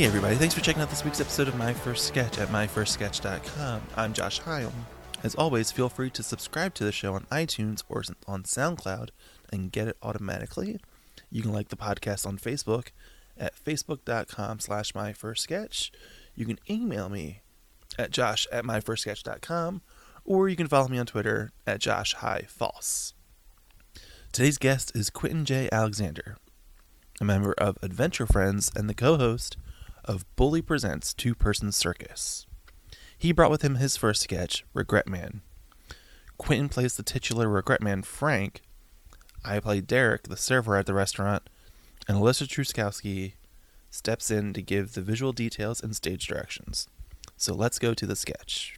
Hey everybody, thanks for checking out this week's episode of My First Sketch at myfirstsketch.com. I'm Josh Hyam. As always, feel free to subscribe to the show on iTunes or on SoundCloud and get it automatically. You can like the podcast on Facebook at facebook.com slash myfirstsketch. You can email me at josh at myfirstsketch.com or you can follow me on Twitter at Josh High False. Today's guest is Quentin J. Alexander, a member of Adventure Friends and the co host of Bully Presents Two Person Circus. He brought with him his first sketch, Regret Man. Quentin plays the titular Regret Man, Frank. I play Derek, the server at the restaurant, and Alyssa Truskowski steps in to give the visual details and stage directions. So let's go to the sketch.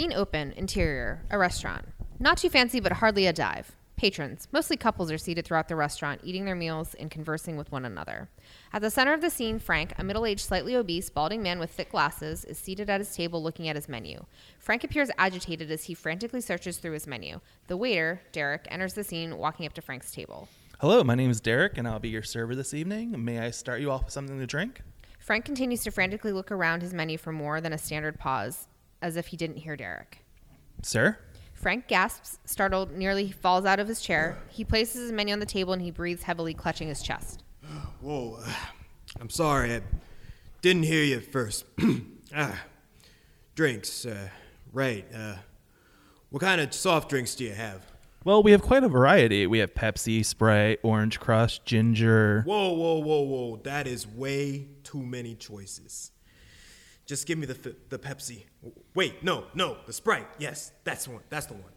Scene open, interior, a restaurant. Not too fancy, but hardly a dive. Patrons, mostly couples, are seated throughout the restaurant, eating their meals and conversing with one another. At the center of the scene, Frank, a middle aged, slightly obese, balding man with thick glasses, is seated at his table looking at his menu. Frank appears agitated as he frantically searches through his menu. The waiter, Derek, enters the scene, walking up to Frank's table. Hello, my name is Derek, and I'll be your server this evening. May I start you off with something to drink? Frank continues to frantically look around his menu for more than a standard pause, as if he didn't hear Derek. Sir? Frank gasps, startled, nearly falls out of his chair. He places his menu on the table and he breathes heavily, clutching his chest. Whoa, uh, I'm sorry. I didn't hear you at first. ah, drinks, uh, right. Uh, what kind of soft drinks do you have? Well, we have quite a variety. We have Pepsi, Sprite, Orange Crush, Ginger. Whoa, whoa, whoa, whoa. That is way too many choices. Just give me the, the Pepsi. Wait, no, no, the Sprite. Yes, that's the one. That's the one.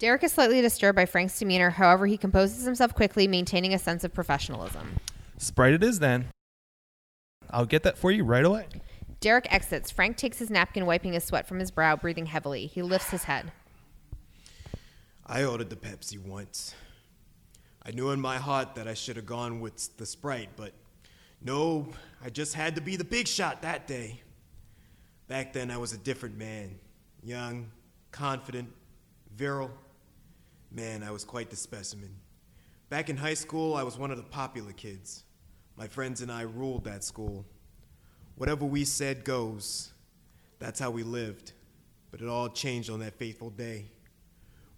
Derek is slightly disturbed by Frank's demeanor. However, he composes himself quickly, maintaining a sense of professionalism. Sprite it is then. I'll get that for you right away. Derek exits. Frank takes his napkin, wiping his sweat from his brow, breathing heavily. He lifts his head. I ordered the Pepsi once. I knew in my heart that I should have gone with the Sprite, but no, I just had to be the big shot that day. Back then, I was a different man young, confident, virile. Man, I was quite the specimen. Back in high school, I was one of the popular kids. My friends and I ruled that school. Whatever we said goes. That's how we lived. But it all changed on that fateful day.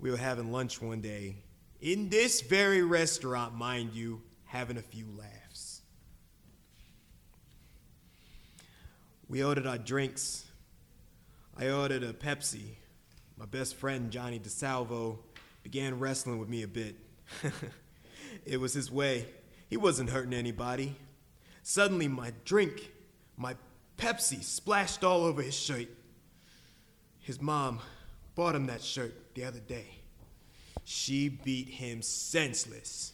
We were having lunch one day, in this very restaurant, mind you, having a few laughs. We ordered our drinks. I ordered a Pepsi. My best friend, Johnny DeSalvo, began wrestling with me a bit. it was his way. He wasn't hurting anybody. Suddenly, my drink, my Pepsi, splashed all over his shirt. His mom bought him that shirt the other day. She beat him senseless.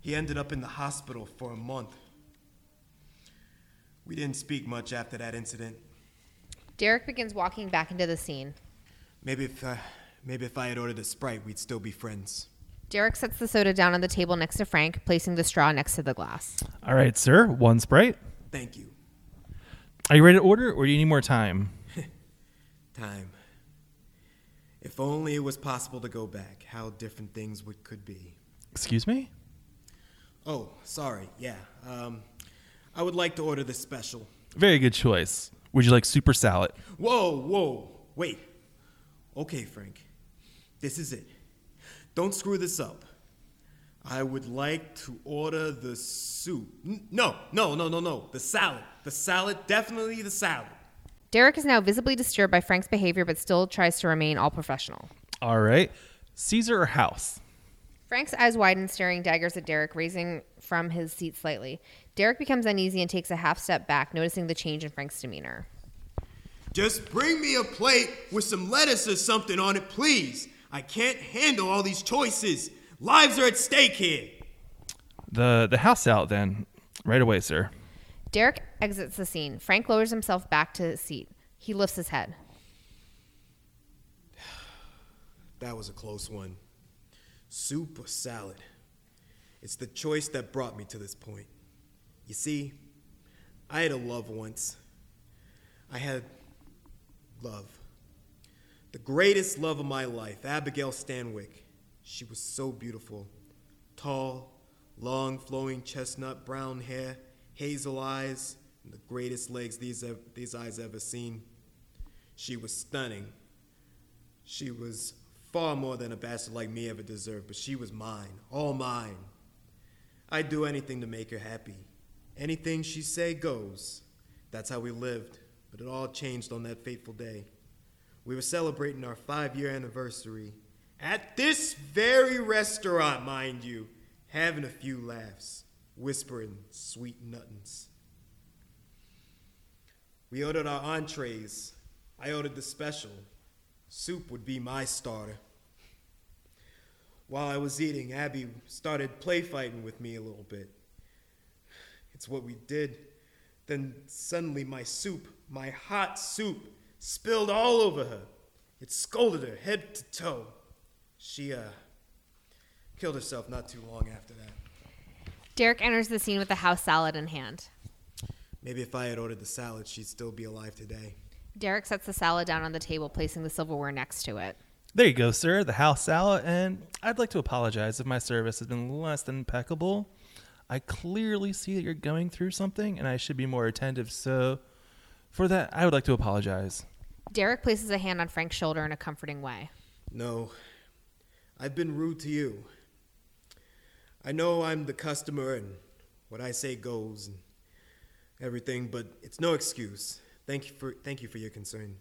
He ended up in the hospital for a month. We didn't speak much after that incident. Derek begins walking back into the scene. Maybe if, uh, maybe if I had ordered a Sprite, we'd still be friends. Derek sets the soda down on the table next to Frank, placing the straw next to the glass. All right, sir. One Sprite. Thank you. Are you ready to order, or do you need more time? time. If only it was possible to go back, how different things would could be. Excuse me? Oh, sorry. Yeah. Um, I would like to order this special. Very good choice. Would you like super salad? Whoa, whoa, wait. Okay, Frank. This is it. Don't screw this up. I would like to order the soup. N- no, no, no, no, no. The salad. The salad, definitely the salad. Derek is now visibly disturbed by Frank's behavior, but still tries to remain all professional. All right. Caesar or house? Frank's eyes widen, staring daggers at Derek, raising from his seat slightly. Derek becomes uneasy and takes a half step back, noticing the change in Frank's demeanor. Just bring me a plate with some lettuce or something on it, please. I can't handle all these choices. Lives are at stake here. The the house out then. Right away, sir. Derek exits the scene. Frank lowers himself back to his seat. He lifts his head. That was a close one. Soup or salad? It's the choice that brought me to this point. You see, I had a love once. I had love. The greatest love of my life, Abigail Stanwyck. She was so beautiful. Tall, long, flowing chestnut brown hair, hazel eyes, and the greatest legs these, these eyes ever seen. She was stunning. She was far more than a bastard like me ever deserved, but she was mine, all mine. I'd do anything to make her happy. Anything she say goes. That's how we lived, but it all changed on that fateful day. We were celebrating our five year anniversary at this very restaurant, mind you, having a few laughs, whispering sweet nothings. We ordered our entrees. I ordered the special. Soup would be my starter. While I was eating, Abby started play fighting with me a little bit. It's what we did. Then suddenly my soup, my hot soup, spilled all over her. It scalded her head to toe. She, uh, killed herself not too long after that. Derek enters the scene with the house salad in hand. Maybe if I had ordered the salad, she'd still be alive today. Derek sets the salad down on the table, placing the silverware next to it. There you go, sir. The house salad. And I'd like to apologize if my service has been less than impeccable. I clearly see that you're going through something and I should be more attentive. So, for that, I would like to apologize. Derek places a hand on Frank's shoulder in a comforting way. No, I've been rude to you. I know I'm the customer and what I say goes and everything, but it's no excuse. Thank you for thank you for your concern.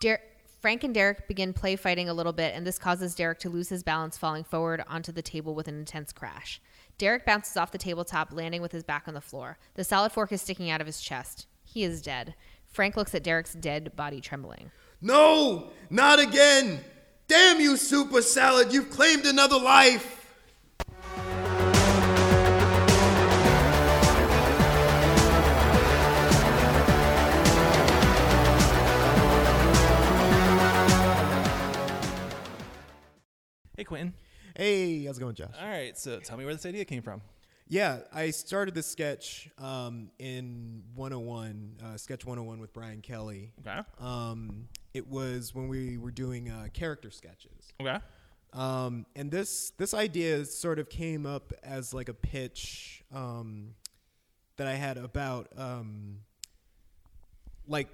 Der- Frank and Derek begin play fighting a little bit, and this causes Derek to lose his balance, falling forward onto the table with an intense crash. Derek bounces off the tabletop, landing with his back on the floor. The salad fork is sticking out of his chest. He is dead. Frank looks at Derek's dead body trembling. No, not again. Damn you, Super Salad, you've claimed another life. Hey, Quentin. Hey, how's it going, Josh? All right, so tell me where this idea came from. Yeah, I started this sketch um, in 101, uh, Sketch 101 with Brian Kelly. Okay. Um, it was when we were doing uh, character sketches. Okay. Um, and this this idea sort of came up as like a pitch um, that I had about um, like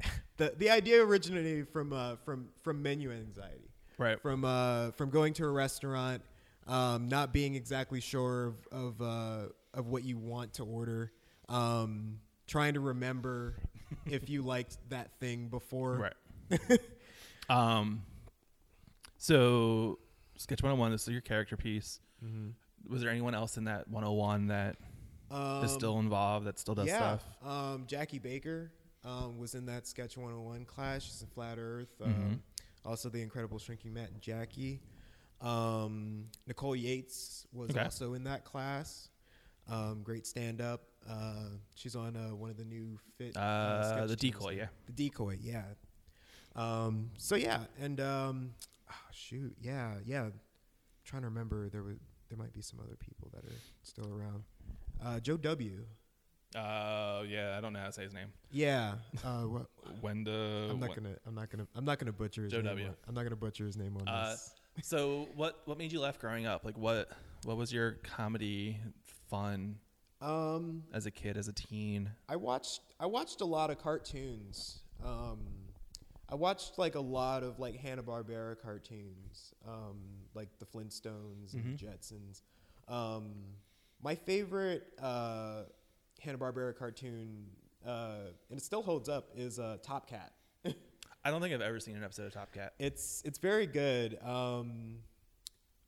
the the idea originated from uh, from from menu anxiety, Right. From uh, from going to a restaurant, um, not being exactly sure of of, uh, of what you want to order, um, trying to remember if you liked that thing before. Right. um, so, Sketch 101, this is your character piece. Was there anyone else in that 101 that Um, is still involved, that still does yeah. stuff? Um, Jackie Baker um, was in that Sketch 101 class. She's in Flat Earth. Mhm. Um, also, The Incredible Shrinking Matt and Jackie. Um, Nicole Yates was Okay. also in that class. Um, great stand up. Uh, she's on uh, one of the new PHIT. Uh, sketch the decoy, now. yeah. The decoy, yeah. Um, so yeah, and um, oh, shoot, yeah, yeah. trying to remember, there was there might be some other people that are still around. Uh, Joe W. Uh, yeah, I don't know how to say his name. Yeah. Uh, what, Wenda. I'm not Wen- gonna. I'm not gonna. I'm not gonna butcher his Joe name. W. on- I'm not gonna butcher his name on Uh, this. so what what made you laugh growing up? Like what what was your comedy fun Um, as a kid, as a teen? I watched. I watched a lot of cartoons. Um, I watched like a lot of like Hanna Barbera cartoons, um, like the Flintstones and Mhm. the Jetsons. Um, my favorite uh, Hanna Barbera cartoon, uh, and it still holds up, is uh, Top Cat. I don't think I've ever seen an episode of Top Cat. It's it's very good. Um,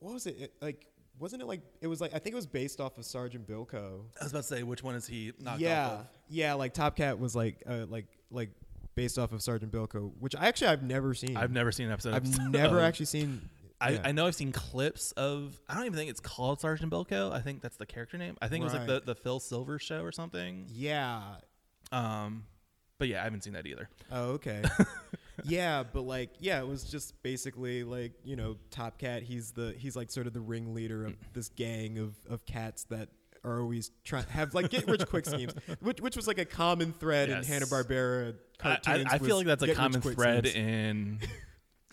what was it? it? Like, wasn't it like it was like I think it was based off of Sergeant Bilko. I was about to say which one is he knocked yeah, off of? yeah. Like Top Cat was like uh, like like based off of Sergeant Bilko, which I actually I've never seen. I've never seen an episode. I've never actually seen. I, yeah. I know I've seen clips of. I don't even think it's called Sergeant Bilko. I think that's the character name. I think it was like the, the Phil Silver show or something. Yeah. Um, but yeah, I haven't seen that either. Oh, okay. yeah, but like, yeah, it was just basically like you know, Top Cat. He's the he's like sort of the ringleader of this gang of of cats that are always trying have like get rich quick schemes, which which was like a common thread Yes. in Hanna Barbera cartoons. I, I was feel like that's a common thread schemes. in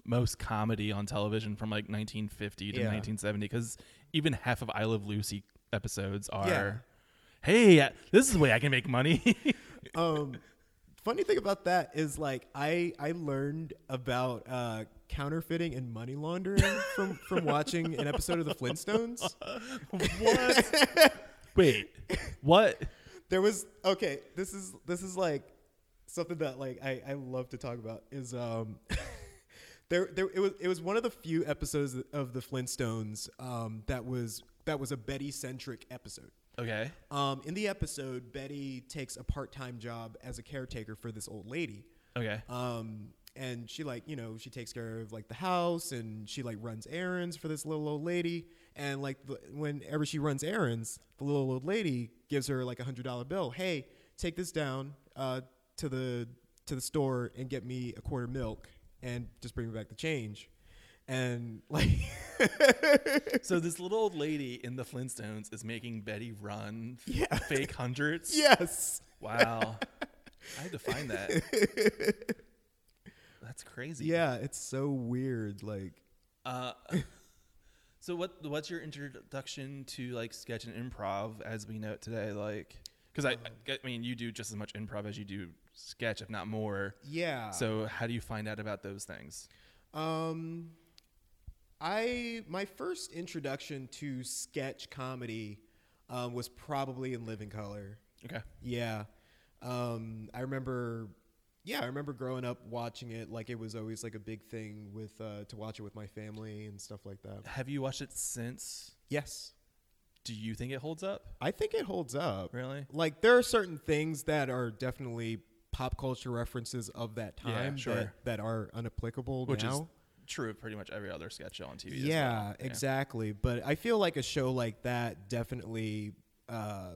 most comedy on television from like 1950 to Yeah. 1970 because even half of I Love Lucy episodes are, Yeah. hey, this is the way I can make money. um, funny thing about that is like I I learned about uh, counterfeiting and money laundering from from watching an episode of the Flintstones. what? Wait, what? There was okay. This is this is like something that like I, I love to talk about is um there there it was it was one of the few episodes of the Flintstones um that was that was a Betty centric episode. Okay. Um, in the episode, Betty takes a part time job as a caretaker for this old lady. Okay. Um, and she like you know she takes care of like the house and she like runs errands for this little old lady and like the, whenever she runs errands the little old lady gives her like a hundred dollar bill hey take this down uh, to the to the store and get me a quart of milk and just bring me back the change and like So this little old lady in the Flintstones is making Betty run Yeah. fake hundreds. yes Wow. I had to find that. That's crazy. yeah it's so weird like Uh, so what what's your introduction to like sketch and improv as we know it today? Like, because I, I mean, you do just as much improv as you do sketch, if not more. yeah So how do you find out about those things? Um, I my first introduction to sketch comedy um, was probably in Living Color. Okay. Yeah, um, I remember. Yeah, I remember growing up watching it. Like it was always like a big thing with uh, to watch it with my family and stuff like that. Have you watched it since? Yes, Do you think it holds up? I think it holds up. Really? Like there are certain things that are definitely pop culture references of that Yeah, time sure. that, that are unapplicable Which now. is true of pretty much every other sketch show on TV. yeah, well. exactly. But I feel like a show like that definitely, uh,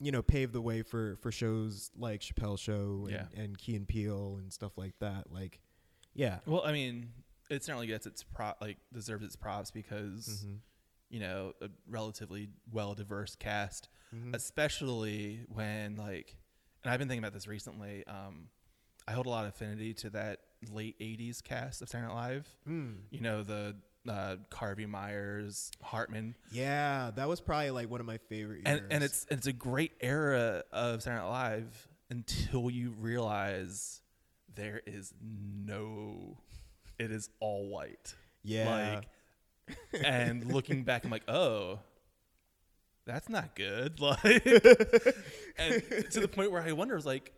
you know, paved the way for for shows like Chappelle Show and, Yeah. and Key and Peele and stuff like that. Like, yeah, Well, I mean, it certainly gets its prop, like deserves its props because Mm-hmm. you know a relatively well diverse cast, Mm-hmm. especially when like, and I've been thinking about this recently. Um, I hold a lot of affinity to that late '80s cast of Saturday Night Live. Hmm. You know the uh, Carvey Myers, Hartman, yeah, that was probably like one of my favorite. and years. and it's it's a great era of Saturday Night Live until you realize there is no, it is all white. Yeah. Like, and looking back, I'm like, oh, that's not good. Like, and to the point where I wonder, was like,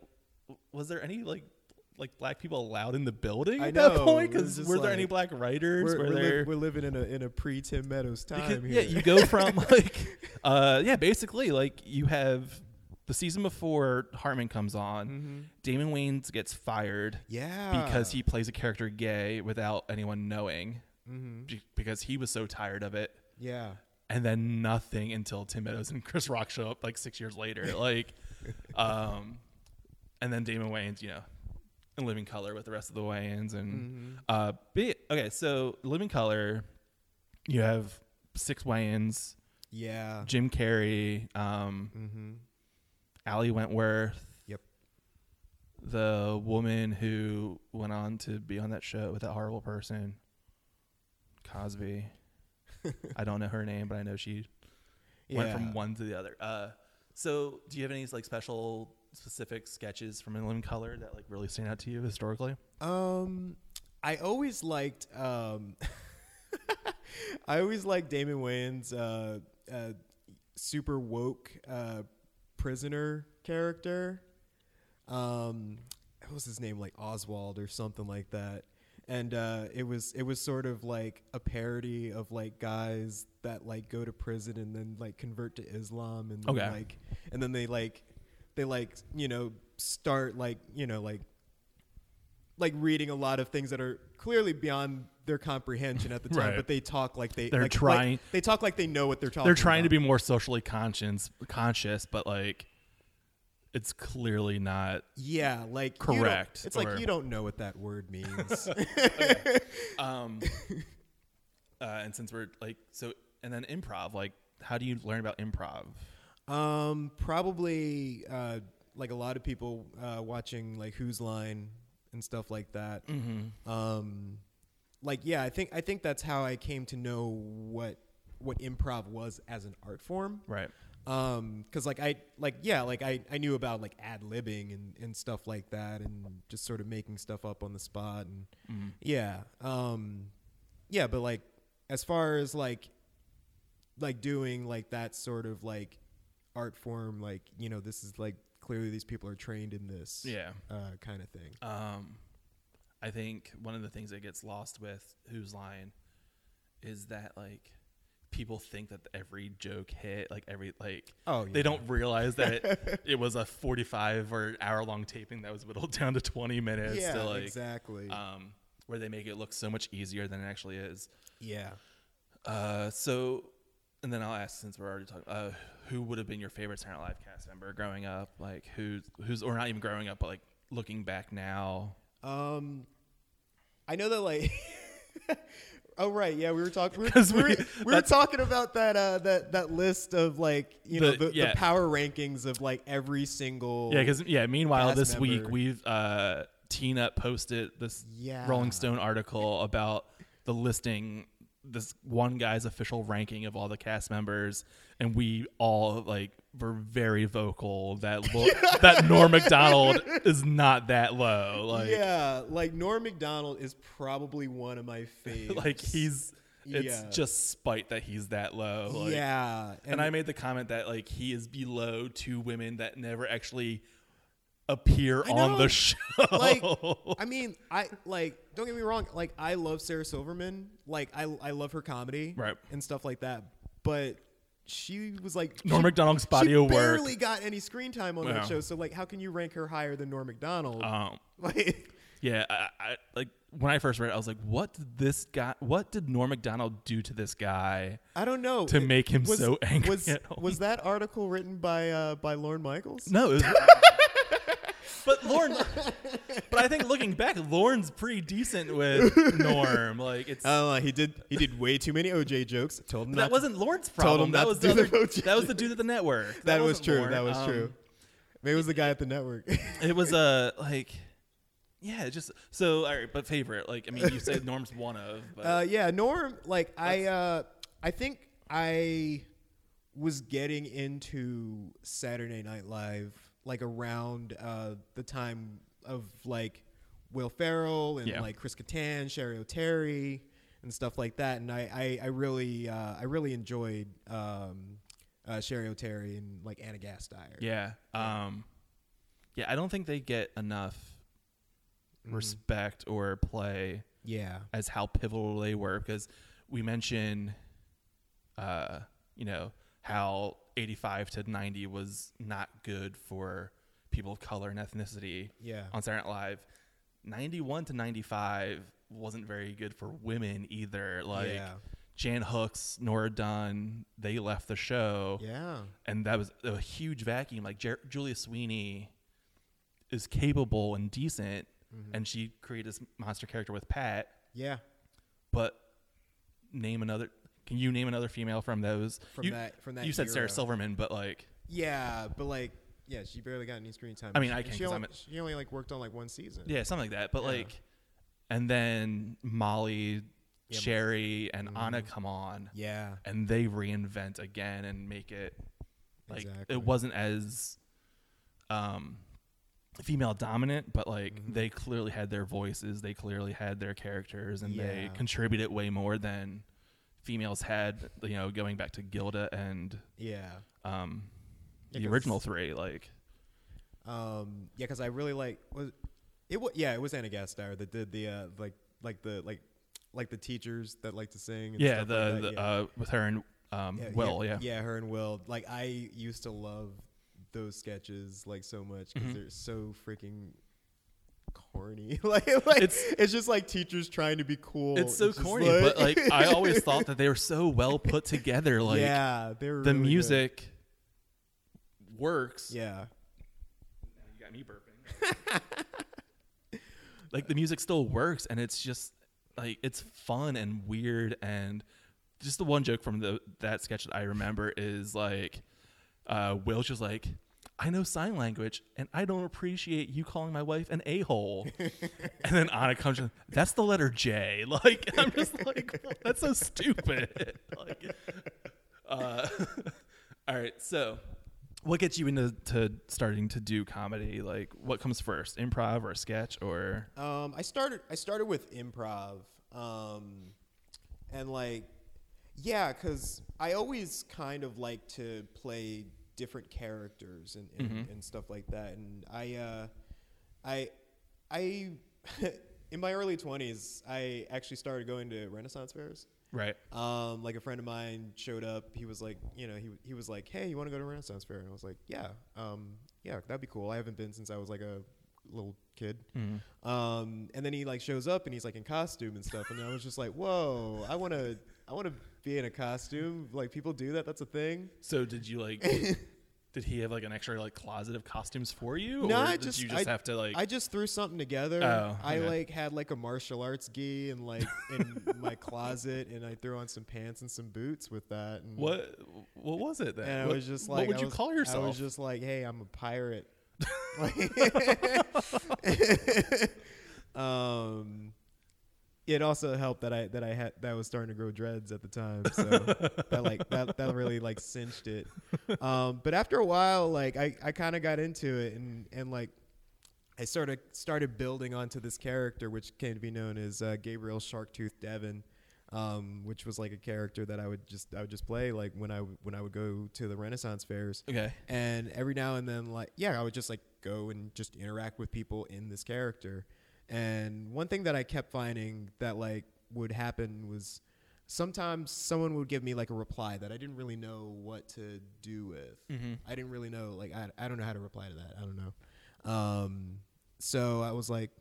was there any like like black people allowed in the building I at that point? Because were there any black writers? we're, were we're, li- we're living in a in a pre Tim Meadows time Because- here. yeah, you go from like, uh, yeah, basically like you have the season before Hartman comes on, Damon Wayans gets fired yeah, because he plays a character gay without anyone knowing, Mm-hmm. be- because he was so tired of it. yeah. And then nothing until Tim Meadows and Chris Rock show up like six years later, like, um, and then Damon Wayans, you know, in Living Color with the rest of the Wayans, and uh, be, okay, so Living Color, you have six Wayans, Yeah. Jim Carrey, um, Mm-hmm. Ali Wentworth, Yep. the woman who went on to be on that show with that horrible person, Cosby. I don't know her name, but I know she went Yeah. from one to the other. Uh, so, do you have any like special, specific sketches from In Color that like really stand out to you historically? Um, I always liked. Um, I always liked Damon Wayans' uh, uh, super woke uh, prisoner character. Um, what was his name? Like Oswald or something like that. And uh, it was it was sort of like a parody of like guys that like go to prison and then like convert to Islam and then, Okay. like and then they like they like you know start like you know like like reading a lot of things that are clearly beyond their comprehension at the time, Right. but they talk like they They're like, trying- like- they talk like they know what they're talking. About. They're trying to be more socially conscious, conscious, but like it's clearly not. yeah, like Correct, It's like you don't know what that word means. Um, uh, and since we're like so, and then improv, like, how do you learn about improv? Um, probably uh, like a lot of people uh, watching like Whose Line and stuff like that. Mm-hmm. Um, like yeah, I think I think that's how I came to know what what improv was as an art form. Right. Um, cause like I like yeah, like I, I knew about like ad libbing and, and stuff like that, and just sort of making stuff up on the spot, and Mhm. yeah, um, yeah, but like as far as like like doing like that sort of like art form, like you know, this is like clearly these people are trained in this, Yeah. uh, kind of thing. Um, I think one of the things that gets lost with Who's lying is that like people think that every joke hit, like every like Oh, they don't realize that it, it was a 45 or hour long taping that was whittled down to 20 minutes yeah, to like exactly. um where they make it look so much easier than it actually is. yeah. Uh, so and then I'll ask since we're already talking, uh, who would have been your favorite Saturday Night Live cast member growing up? Like who's who's or not even growing up, but like looking back now. Um, I know that like. oh right, yeah, we were talking. We, were- we, we- we were talking about that uh, that that list of like you know The- the, yeah. the power rankings of like every single. Yeah, because yeah. Meanwhile, this week we've uh, Tina posted this Yeah. Rolling Stone article about the listing this one guy's official ranking of all the cast members, and we all like were very vocal that lo- that Norm Macdonald is not that low. Like, yeah, like Norm Macdonald is probably one of my faves. like he's it's Yeah. just spite that he's that low. Like, yeah, and I made the comment that like he is below two women that never actually appear on the show. like I mean, I like don't get me wrong, like I love Sarah Silverman. Like I I love her comedy Right. and stuff like that. But she was like Norm Macdonald's body she of work. barely got any screen time on Yeah. that show. So like how can you rank her higher than Norm Macdonald? um, like yeah, I, I like when I first read it, I was like, "What did this guy? What did Norm Macdonald do to this guy?" I don't know. To It- make him so angry Was, at home. was that article written by uh by Lorne Michaels? No, it was, but Lorne. But I think looking back, Lorne's pretty decent with Norm. Like it's Uh, he did he did way too many OJ jokes. Told him that wasn't Lorne's problem. That was the other, that was the dude at the network. that was wasn't true. Lorne. That was Um, true. Maybe it was the guy at the network. It was a like, yeah, just so. All right, but favorite. Like, I mean, you said Norm's one of. But Uh, yeah, Norm. Like I, uh, I think I was getting into Saturday Night Live like around uh, the time of like Will Ferrell and Yeah. like Chris Kattan, Cheri Oteri, and stuff like that. And I, I, I really, uh, I really enjoyed um, uh, Cheri Oteri and like Anna Gasteyer. yeah, um, yeah, I don't think they get enough Mm-hmm. respect or play yeah, as how pivotal they were because we mentioned, uh, you know, how 85 to 90 was not good for people of color and ethnicity yeah, on Saturday Night Live. 91 to 95 wasn't very good for women either. Like Yeah. Jan Hooks, Nora Dunn, they left the show, yeah, and that was a huge vacuum. Like Jer- Julia Sweeney is capable and decent, Mm-hmm. and she created this monster character with Pat. yeah. But name another. Can you name another female from those? From you, that- from that You said Sarah. Silverman, but like, Yeah, but like, yeah, she barely got any screen time. I mean, She- I can She only, she only like worked on like one season. yeah, something like that. But Yeah. like, and then Molly, Yeah, Cheri, and Anna come on. Yeah. and they reinvent again and make it like Exactly. it wasn't as um female dominant but like Mm-hmm. they clearly had their voices they clearly had their characters and they contributed way more than females had you know going back to gilda and Yeah. um Yeah, the original three like Um. Yeah, because I really like was it. Was, yeah, it was Anna Gasteyer that did the uh like like the like like the teachers that like to sing. And yeah stuff the, like the yeah. uh with her and um yeah, will yeah, yeah, her and Will. Like I used to love those sketches like so much because Mhm. they're so freaking corny. like, like it's It's- it's just like teachers trying to be cool. it's so just corny but like i always thought that they were so well put together like yeah, they're the really good. music works Yeah. Now You got me burping. like the music still works, and it's just like it's fun and weird, and just the one joke from the that sketch that I remember is like uh, Will's just like, I know sign language, and I don't appreciate you calling my wife an a hole. and then Anna comes, in, that's the letter J. Like I'm just like, that's so stupid. like, uh, all right, so what gets you into to starting to do comedy? Like, what comes first, improv or sketch or? Um, I started. I started with improv, um, and like, yeah, because I always kind of like to play different characters and and, Mhm. and stuff like that. And I, uh, I, I, in my early twenties, I actually started going to Renaissance fairs. Right. Um, like a friend of mine showed up. He was like, you know, he he was like, "Hey, you want to go to Renaissance Fair?" And I was like, "Yeah, um, yeah, that'd be cool. I haven't been since I was like a little kid." Mhm. Um, and then he like shows up and he's like in costume and stuff, and I was just like, "Whoa, I want to, I want to be in a costume. Like people do that. That's a thing." So did you like? did he have like an extra like closet of costumes for you? No, or I did just- you just I- have to like? I just threw something together. Oh, I okay. like had like a martial arts gi and like in my closet, and I threw on some pants and some boots with that. And what what was it then? And I what, was just like, what would you was- call yourself? I was just like, hey, I'm a pirate. um, it also helped that I that I had that I was starting to grow dreads at the time, so that like that that really like cinched it. Um, but after a while, like I I kind of got into it and and like. I sort of started building onto this character, which came to be known as uh, Gabriel Sharktooth Devon, um, which was like a character that I would just I would just play like when I w- when I would go to the Renaissance fairs, okay. and every now and then like yeah I would just like go and just interact with people in this character, and one thing that I kept finding that like would happen was sometimes someone would give me like a reply that I didn't really know what to do with. Mm-hmm. I didn't really know like I, I don't know how to reply to that. I don't know. Um, so I was like,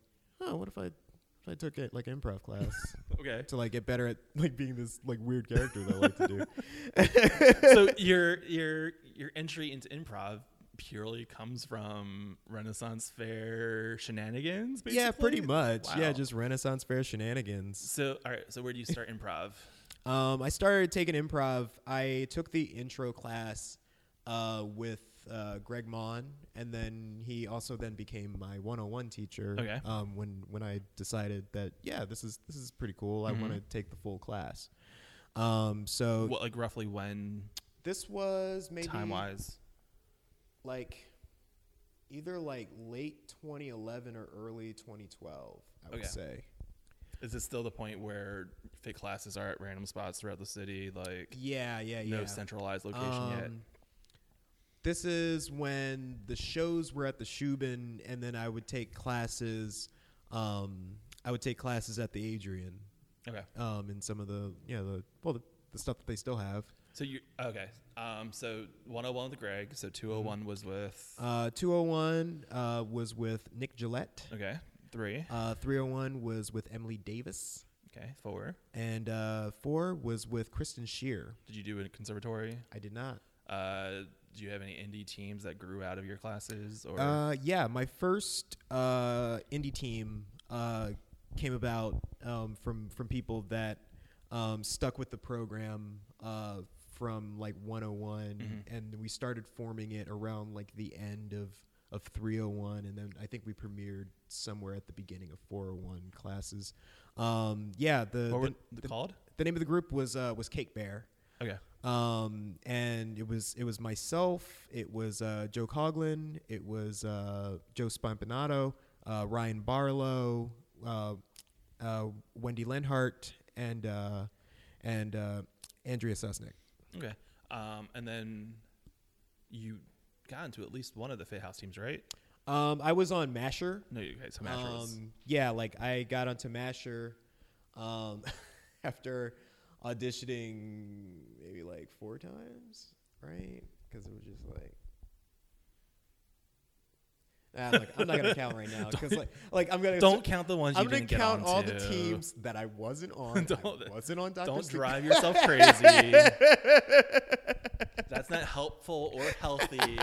oh, what if I if I took it like improv class Okay. to like get better at like being this like weird character that I like to do. so your your your entry into improv purely comes from Renaissance Fair shenanigans. Basically? yeah, pretty much. Yeah, just Renaissance fair shenanigans. So all right. So where do you start improv? Um, I started taking improv. I took the intro class uh, with uh, Greg Mon, and then he also then became my 101 teacher. Okay. Um, when when I decided that yeah, this is this is pretty cool. I Mhm. want to take the full class. Um, so What like roughly when this was maybe time wise? Like either like late 2011 or early 2012. I would Okay. say. Is it still the point where PHIT classes are at random spots throughout the city? Like Yeah, yeah, yeah. no centralized location yet. Um, This is when the shows were at the Shubin, and then I would take classes. Um, I would take classes at the Adrienne, Okay. um, and some of the you know the well the, the stuff that they still have. So you okay? Um, so 101 with Greg. So 201 was with Uh, 201 uh, was with Nick Gillette. okay three. Uh, 301 was with Emily Davis, Okay, four. and uh, four was with Kristen Shear. Did you do a conservatory? I did not. Uh, do you have any indie teams that grew out of your classes? Or Uh, yeah, my first uh, indie team uh, came about um, from from people that um, stuck with the program uh, from like 101, Mhm. and we started forming it around like the end of of 301, and then I think we premiered somewhere at the beginning of 401 classes. Um, yeah, the what the, the, called? the name of the group was uh, was Cake Bear Okay. um, and it was it was myself, it was uh, Joe Coglin, it was uh, Joe Spampanato, uh, Ryan Barlow, uh, uh, Wendy Lenhart, and uh, and uh, Andrea Susnick. Okay. Um, and then you got into at least one of the PHIT House teams, right? Um, I was on Masher. No, you guys. So Masher was- Um, yeah, like I got onto Masher um, after auditioning maybe like four times, right? Because it was just like. I'm, like, I'm not gonna count right now because like, like I'm gonna Don't count the ones I'm gonna didn't get count all the teams that I wasn't on. Don't- I wasn't on Dr. Don't Sleep. drive yourself crazy. That's not helpful or healthy.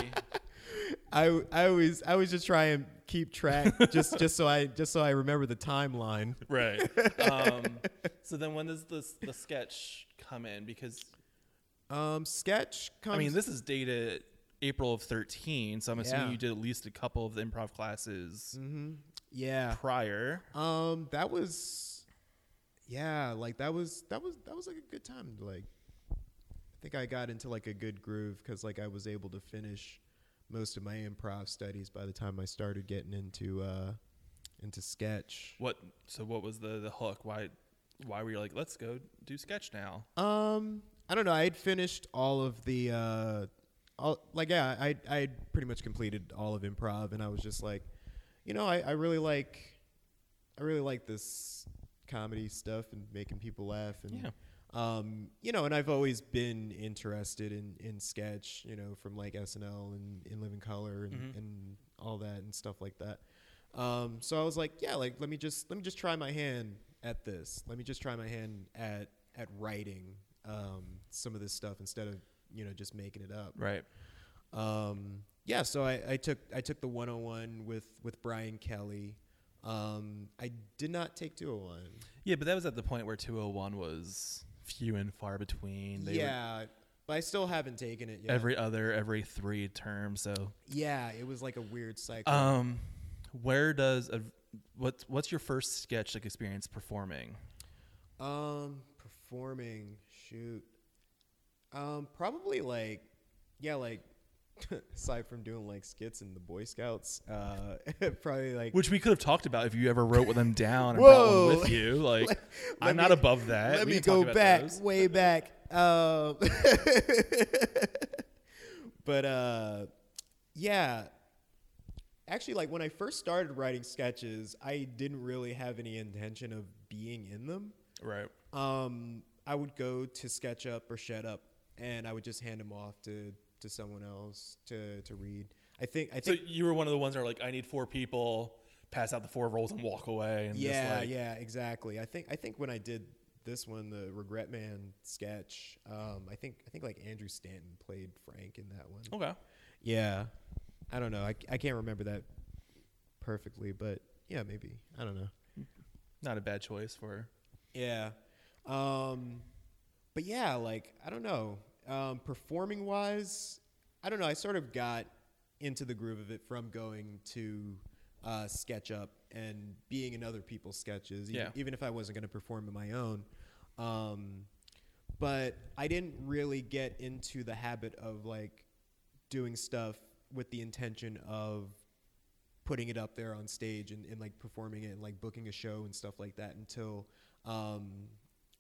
I I always I always just try and keep track just just so I just so I remember the timeline. right. Um, so then, when does this the sketch come in? Because Um, sketch comes. I mean, this is dated April of 13, so I'm assuming Yeah. you did at least a couple of the improv classes Mm-hmm. Yeah. prior. Um, that was, yeah, like that was that was that was like a good time. to, Like, I think I got into like a good groove because like I was able to finish most of my improv studies by the time I started getting into uh into sketch. What? So what was the the hook? Why why were you like, let's go do sketch now? Um, I don't know. I had finished all of the uh, like yeah, I I pretty much completed all of improv, and I was just like, you know, I I really like, I really like this comedy stuff and making people laugh, and Yeah. um, you know, and I've always been interested in in sketch, you know, from like SNL and In Living Color and Mhm. and all that and stuff like that. Um, so I was like, yeah, like let me just let me just try my hand at this. Let me just try my hand at at writing um, some of this stuff instead of you know just making it up. Right. Um, yeah, so I, I took I took the 101 with with Brian Kelly. Um, I did not take 201. Yeah, but that was at the point where 201 was few and far between. They yeah, but I still haven't taken it yet. every other every three terms. So, yeah, it was like a weird cycle. um, where does a what what's your first sketch like experience performing? Um, performing, shoot. Um, probably like, yeah, like, aside from doing like skits in the Boy Scouts, uh, probably like. Which we could have talked about if you ever wrote with them down and brought one with you. Like, Let- I'm let not above that. Let We me go back, those. way back. Um, but uh, yeah, actually, like when I first started writing sketches, I didn't really have any intention of being in them. Right. um, I would go to SketchUp or Shed Up, and I would just hand them off to, to someone else to, to read. I think I So think you were one of the ones that are like, I need four people, pass out the four rolls and walk away. And yeah just like, yeah exactly. I think I think when I did this one, the Regret Man sketch, um, I think I think like Andrew Stanton played Frank in that one. Okay. Yeah, I don't know. I, I can't remember that perfectly, but yeah, maybe I don't know. Not a bad choice for. Yeah. Um, but yeah, like I don't know. Um, performing wise, I don't know. I sort of got into the groove of it from going to uh, SketchUp and being in other people's sketches, even, Yeah. even if I wasn't going to perform in my own. Um, but I didn't really get into the habit of like doing stuff with the intention of putting it up there on stage and, and like performing it and like booking a show and stuff like that until um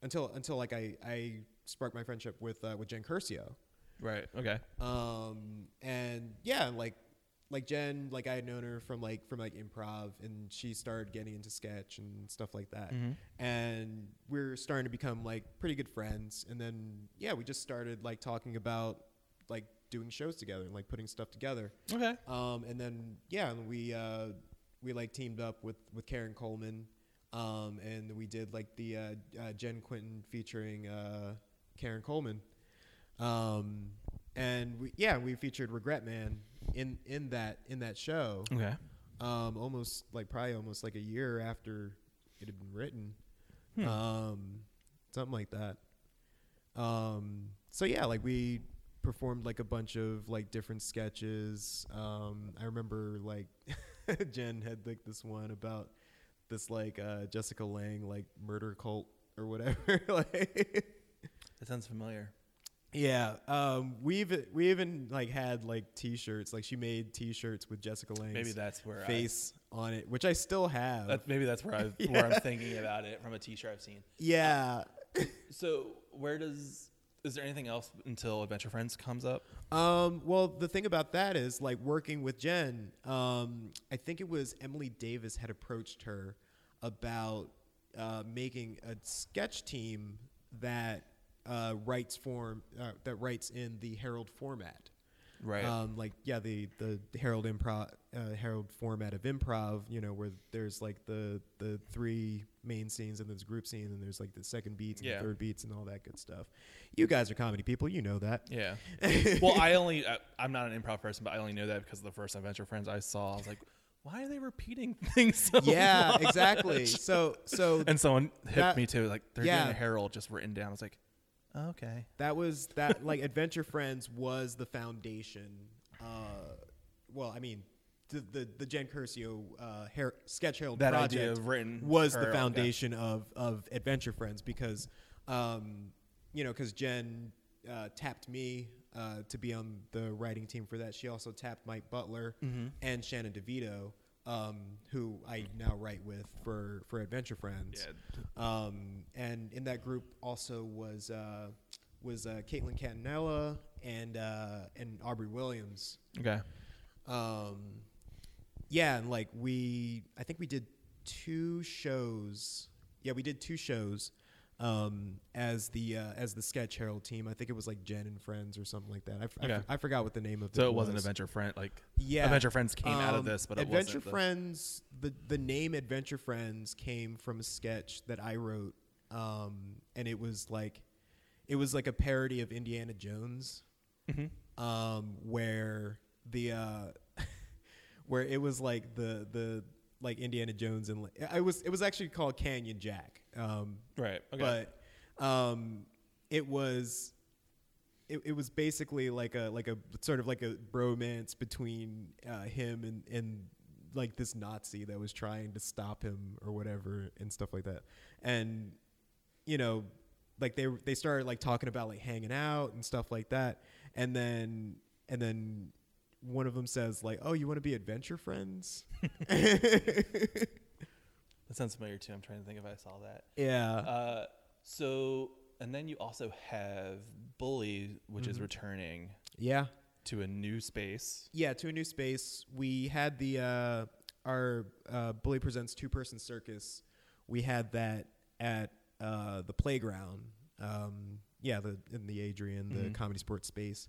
until until like I I sparked my friendship with uh, with Jen Curcio. Right. Okay. Um and yeah, like like Jen, like I had known her from like from like improv and she started getting into sketch and stuff like that. Mhm. And we're starting to become like pretty good friends and then yeah, we just started like talking about like doing shows together and like putting stuff together. Okay. Um, and then yeah, we uh, we like teamed up with with Karen Coleman, um, and we did like the uh, uh, Jen Quentin featuring uh, Karen Coleman, um, and we yeah we featured Regret Man in in that in that show, Okay. um, almost like probably almost like a year after it had been written, Hmm. um, something like that. Um, so yeah, like we performed like a bunch of like different sketches. Um, I remember like Jen had like this one about this like uh, Jessica Lange like murder cult or whatever. like, That sounds familiar. yeah, um, we've we even like had like T-shirts. Like she made T-shirts with Jessica Lange's Maybe that's where face on it, which I still have. I, that, maybe that's where I where Yeah. I'm thinking about it from a T-shirt I've seen. yeah. So where does is there anything else until Adventure Friends comes up? Um, well, the thing about that is like working with Jen. Um, I think it was Emily Davis had approached her about uh, making a sketch team that uh, writes form uh, that writes in the Herald format. Right. Um, like yeah, the the Herald improv uh, Herald format of improv. You know, where there's like the the three main scenes and there's a group scene and there's like the second beats and Yeah. the third beats and all that good stuff. You guys are comedy people, you know that. yeah. well, I only I, I'm not an improv person, but I only know that because of the first Adventure Friends I saw. I was like, why are they repeating things so yeah, much? exactly. So so And someone hit That- me too, like they're yeah. doing a Herald just written down. I was like, okay. that was that like Adventure Friends was the foundation uh, well, I mean, the the, the Jen Curcio uh, Her- Sketch Herald That project idea of written was the Herald, yeah. foundation of of Adventure Friends because, um, you know, because Jen uh, tapped me uh, to be on the writing team for that. She also tapped Mike Butler Mm-hmm. and Shannon DeVito. Um, who I now write with for, for Adventure Friends, um, and in that group also was uh, was uh, Caitlin Catanella and uh, and Aubrey Williams. Okay. Um, yeah, and like we, I think we did two shows. Yeah, we did two shows um, as the uh, as the Sketch Herald team. I think it was like Jen and Friends or something like that. I, f- I f- Okay. I forgot what the name of So it it wasn't was. Adventure Friend like Yeah, Adventure Friends came out of Um, this, but it Adventure Friends. The the name Adventure Friends came from a sketch that I wrote, um, and it was like, it was like a parody of Indiana Jones, Mm-hmm. um, where the uh, where it was like the the like Indiana Jones and like, I was it was actually called Canyon Jack, um, Right. Okay. but um, it was it, it was basically like a like a sort of like a bromance between uh, him and and like this Nazi that was trying to stop him or whatever and stuff like that, and you know like they they started like talking about like hanging out and stuff like that, and then and then one of them says like, "Oh, you want to be adventure friends?" that sounds familiar too. I'm trying to think if I saw that. yeah. Uh, so and then you also have Bully, which Mm-hmm. is returning yeah. to a new space. Yeah, to a new space. We had the uh, our uh, Bully Presents Two Person Circus. We had that at uh, the playground. Um, yeah, the in the Adrienne, the Mhm. ComedySportz space,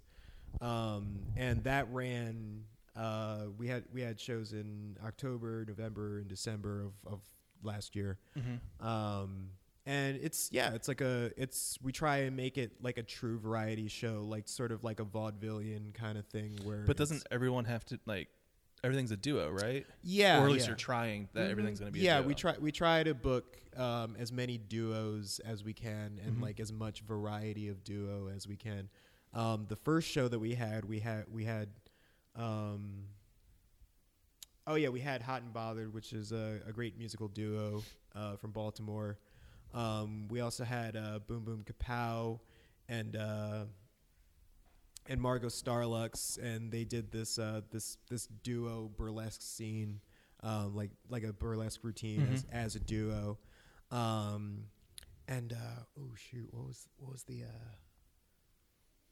um, and that ran. Uh, we had we had shows in October, November, and December of, of last year. Mm-hmm. Um, and it's yeah, it's like a it's we try and make it like a true variety show, like sort of like a vaudevillian kind of thing where. But doesn't everyone have to like? Everything's a duo, right? yeah, or at least yeah. you're trying that Mhm. everything's going to be. yeah a duo. we try we try to book um, as many duos as we can and Mhm. like as much variety of duo as we can um, the first show that we had we had we had um, oh yeah we had hot and bothered which is a, a great musical duo uh, from baltimore um, we also had uh, boom boom kapow and uh, and Margot Starlux, and they did this uh, this this duo burlesque scene, um, like like a burlesque routine as, Mhm. as a duo, um, and uh, oh shoot, what was what was the uh,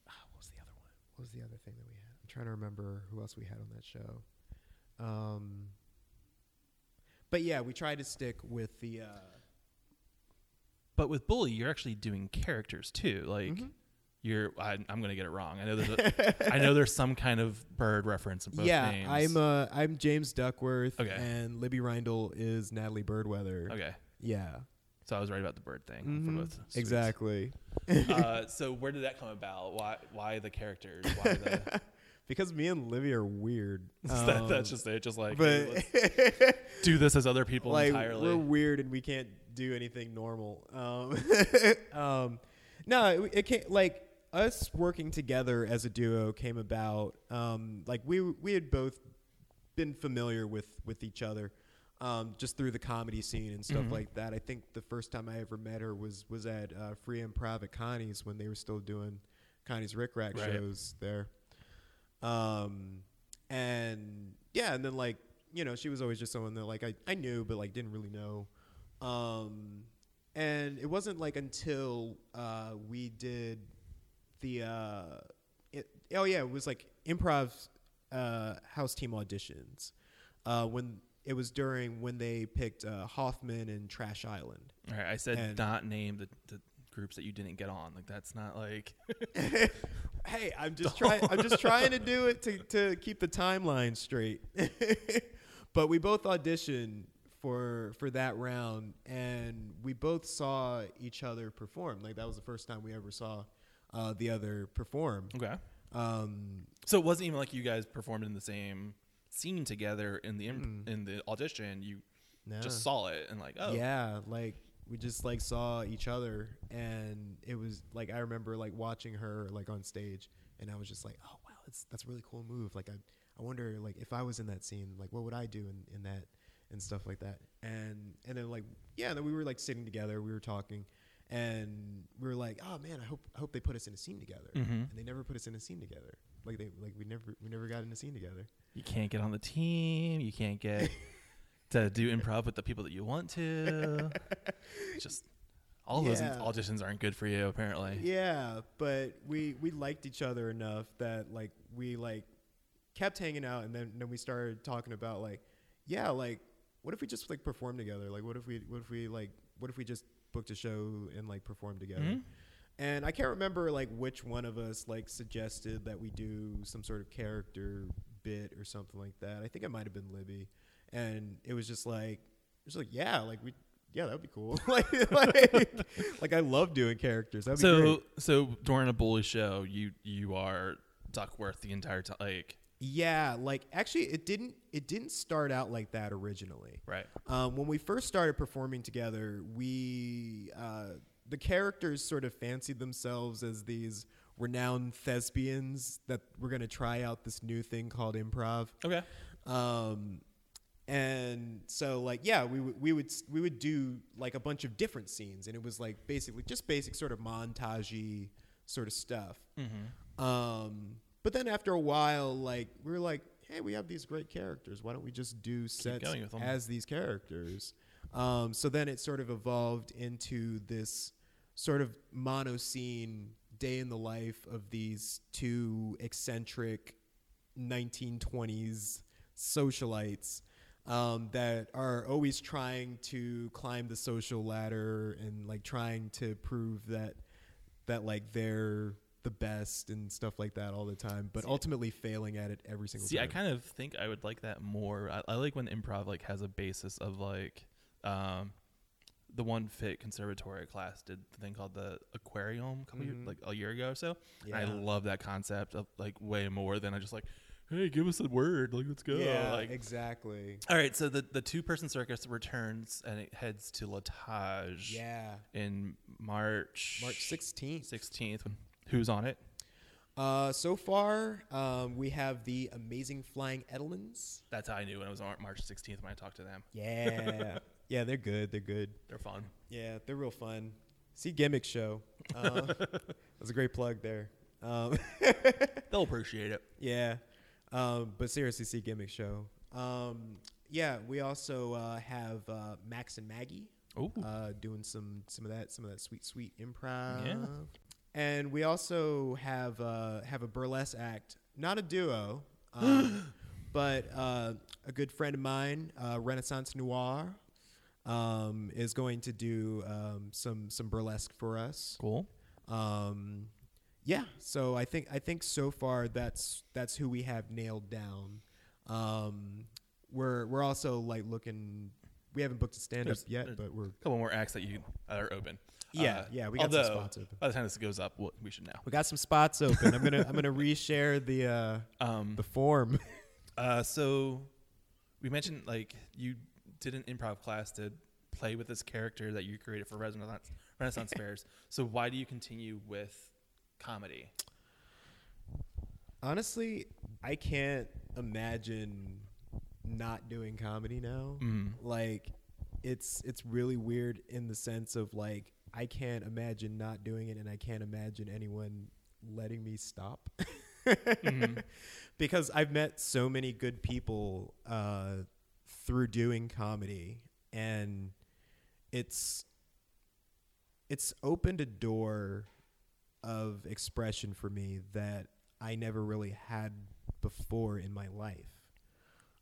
ah, what was the other one? What was the other thing that we had? I'm trying to remember who else we had on that show. Um, but yeah, we tried to stick with the. Uh, But with Bully, you're actually doing characters too. Like Mhm. You're, I, I'm going to get it wrong. I know there's, a, I know there's some kind of bird reference in both yeah, names. I'm uh, I'm James Duckworth, Okay. and Libby Reindl is Natalie Birdweather. okay. Yeah, So I was right about the bird thing Mhm. for both. suites. exactly. uh, so where did that come about? Why, why the characters? Why the? because me and Libby are weird. that, Um, that's just it. Just like but hey, do this as other people like entirely. we're weird and we can't do anything normal. Um, um, no, it, it can't like us working together as a duo came about. Um, like we we had both been familiar with with each other. Um, just through the comedy scene and stuff Mhm. like that. I think the first time I ever met her was was at uh, Free Improv at Connie's when they were still doing Connie's Ric Rac Right. shows there. Um, and yeah, and then like you know, she was always just someone that like I, I knew but like didn't really know. Um, and it wasn't like until uh, we did the uh, it, oh yeah, it was like improv uh, house team auditions uh, when it was during when they picked uh, Hoffman and Trash Island. All right, I said and- not name the, the groups that you didn't get on. Like that's not like hey, I'm just trying. I'm just trying to do it to to keep the timeline straight. but we both auditioned for for that round, and we both saw each other perform. Like that was the first time we ever saw uh, the other perform. okay. Um, So it wasn't even like you guys performed in the same scene together in the imp- Mm. in the audition. You no. just saw it and like oh Yeah, like we just like saw each other, and it was like I remember like watching her like on stage, and I was just like, oh wow, that's that's a really cool move. Like I I wonder like if I was in that scene, like what would I do in, in that and stuff like that. And and then like yeah, then we were like sitting together, we were talking, and we were like, oh man, I hope I hope they put us in a scene together. Mhm. And they never put us in a scene together. Like they like we never we never got in a scene together. You can't get on the team. You can't get to do improv with the people that you want to. Just all those auditions aren't good for you, apparently. Yeah, but we we liked each other enough that like we like kept hanging out, and then then we started talking about like, yeah, like what if we just like perform together? Like what if we what if we like what if we just booked a show and like performed together? Mhm. And I can't remember like which one of us like suggested that we do some sort of character bit or something like that. I think it might have been Libby, and it was just like it was like yeah, like we. Yeah, that would be cool. like, like, like, I love doing characters. That'd be So, great. so during a bully show, you you are Duckworth the entire time. Like, Yeah, like actually, it didn't. It didn't start out like that originally. right? Um, when we first started performing together, we uh, the characters sort of fancied themselves as these renowned thespians that were going to try out this new thing called improv. Okay. Um, and so like yeah, we would we would we would do like a bunch of different scenes, and it was like basically just basic sort of montagey sort of stuff. Mm-hmm. Um, but then after a while, like we were like, hey, we have these great characters. Why don't we just do sets going with 'em. as these characters? Um, so then it sort of evolved into this sort of mono scene day in the life of these two eccentric 1920s socialites um, that are always trying to climb the social ladder and like trying to prove that that like they're the best and stuff like that all the time, but ultimately failing at it every single See, time. See, I kind of think I would like that more. I, I like when improv like has a basis of like, um, the one PHIT conservatory class did the thing called the aquarium a year, Mhm. like a year ago or so. Yeah. I love that concept of like way more than I just like, hey, give us a word, like let's go. yeah, like, exactly. all right, so the the two person circus returns and it heads to L'Etage Yeah, in March March sixteenth. sixteenth. Who's on it? Uh, so far, um, we have the amazing flying Edelmans. That's how I knew when it was Mar- March sixteenth when I talked to them. Yeah, yeah, they're good. They're good. They're fun. Yeah, they're real fun. See Gimmick Show. Uh, that's a great plug there. Um, They'll appreciate it. yeah, um, but seriously, see Gimmick Show. Um, yeah, we also uh, have uh, Max and Maggie uh, doing some some of that some of that sweet sweet improv. Yeah. And we also have uh, have a burlesque act, not a duo, um, but uh, a good friend of mine, uh, Renaissance Noir, um, is going to do um, some some burlesque for us. Cool. Um, yeah, so I think I think so far that's that's who we have nailed down. Um, we're we're also like looking. We haven't booked a stand up yet, but we're A couple more acts that you that are open. Yeah, Uh, yeah, we got some spots open. By the time this goes up, we'll, we should know. we got some spots open. I'm gonna I'm gonna reshare the uh, Um, the form. uh, so we mentioned like you did an improv class to play with this character that you created for Renaissance Renaissance fairs. So why do you continue with comedy? Honestly, I can't imagine not doing comedy now. Mm. Like it's it's really weird in the sense of like I can't imagine not doing it and I can't imagine anyone letting me stop. Mhm. because I've met so many good people uh, through doing comedy, and it's it's opened a door of expression for me that I never really had before in my life.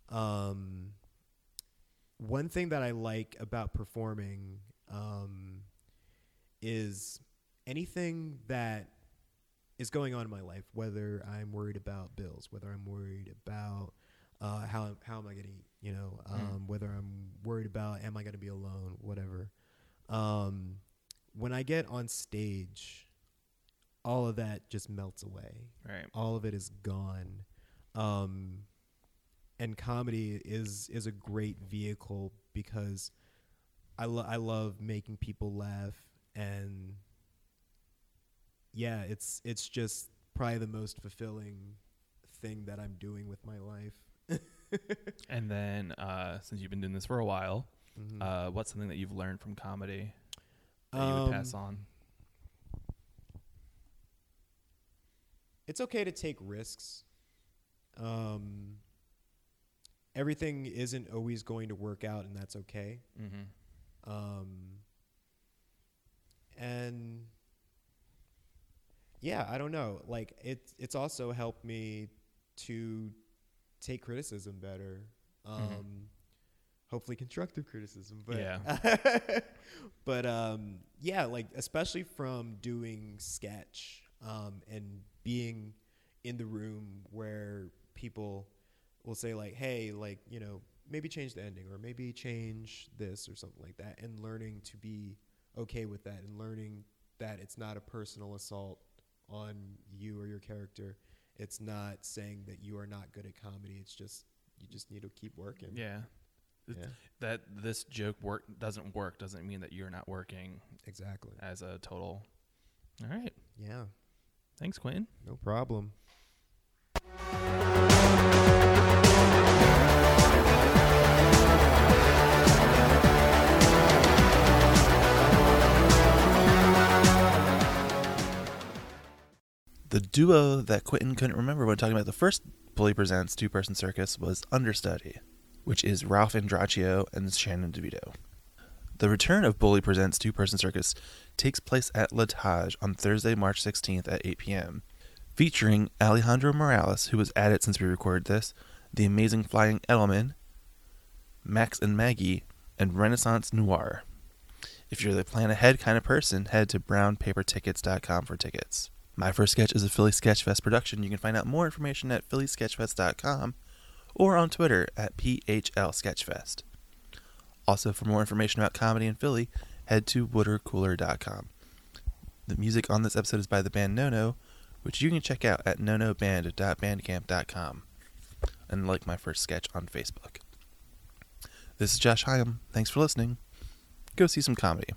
Um, one thing that I like about performing um, is anything that is going on in my life, whether I'm worried about bills, whether I'm worried about uh, how how am I gonna eat, you know, um, whether I'm worried about am I gonna be alone, whatever. Um, when I get on stage, all of that just melts away. Right. All of it is gone. Um, and comedy is is a great vehicle because I lo- I love making people laugh and yeah, it's it's just probably the most fulfilling thing that I'm doing with my life. And then, uh, since you've been doing this for a while, Mhm. uh, what's something that you've learned from comedy that you would pass Um, on? it's okay to take risks. Um, everything isn't always going to work out, and that's okay. Mm-hmm. Um, and yeah, I don't know. Like it, it's also helped me to take criticism better. Um, hopefully constructive criticism, but Yeah. but um, yeah, like especially from doing sketch um, and being in the room where people will say like, "Hey, like you know, maybe change the ending or maybe change this or something like that," and learning to be okay with that and learning that it's not a personal assault on you or your character. It's not saying that you are not good at comedy. It's just you just need to keep working. Yeah. Yeah, That this joke work doesn't work doesn't mean that you're not working exactly. as a total. All right. Yeah, Thanks, Quinn. no problem. The duo that Quentin couldn't remember when talking about the first Bully Presents two person circus was Understudy, which is Ralph Andraccio and Shannon DeVito. The return of Bully Presents two person circus takes place at L'Etage on Thursday, March 16th at 8 p.m., featuring Alejandro Morales, who was at it since we recorded this, the amazing Flying Edelman, Max and Maggie, and Renaissance Noir. If you're the plan ahead kind of person, head to brownpapertickets.com for tickets. My First Sketch is a Philly Sketchfest production. You can find out more information at phillysketchfest.com or on Twitter at PHL Sketchfest. Also, for more information about comedy in Philly, head to watercooler.com. The music on this episode is by the band Nono, which you can check out at nonoband.bandcamp.com and like my first sketch on Facebook. This is Josh Hyam. Thanks for listening. Go see some comedy.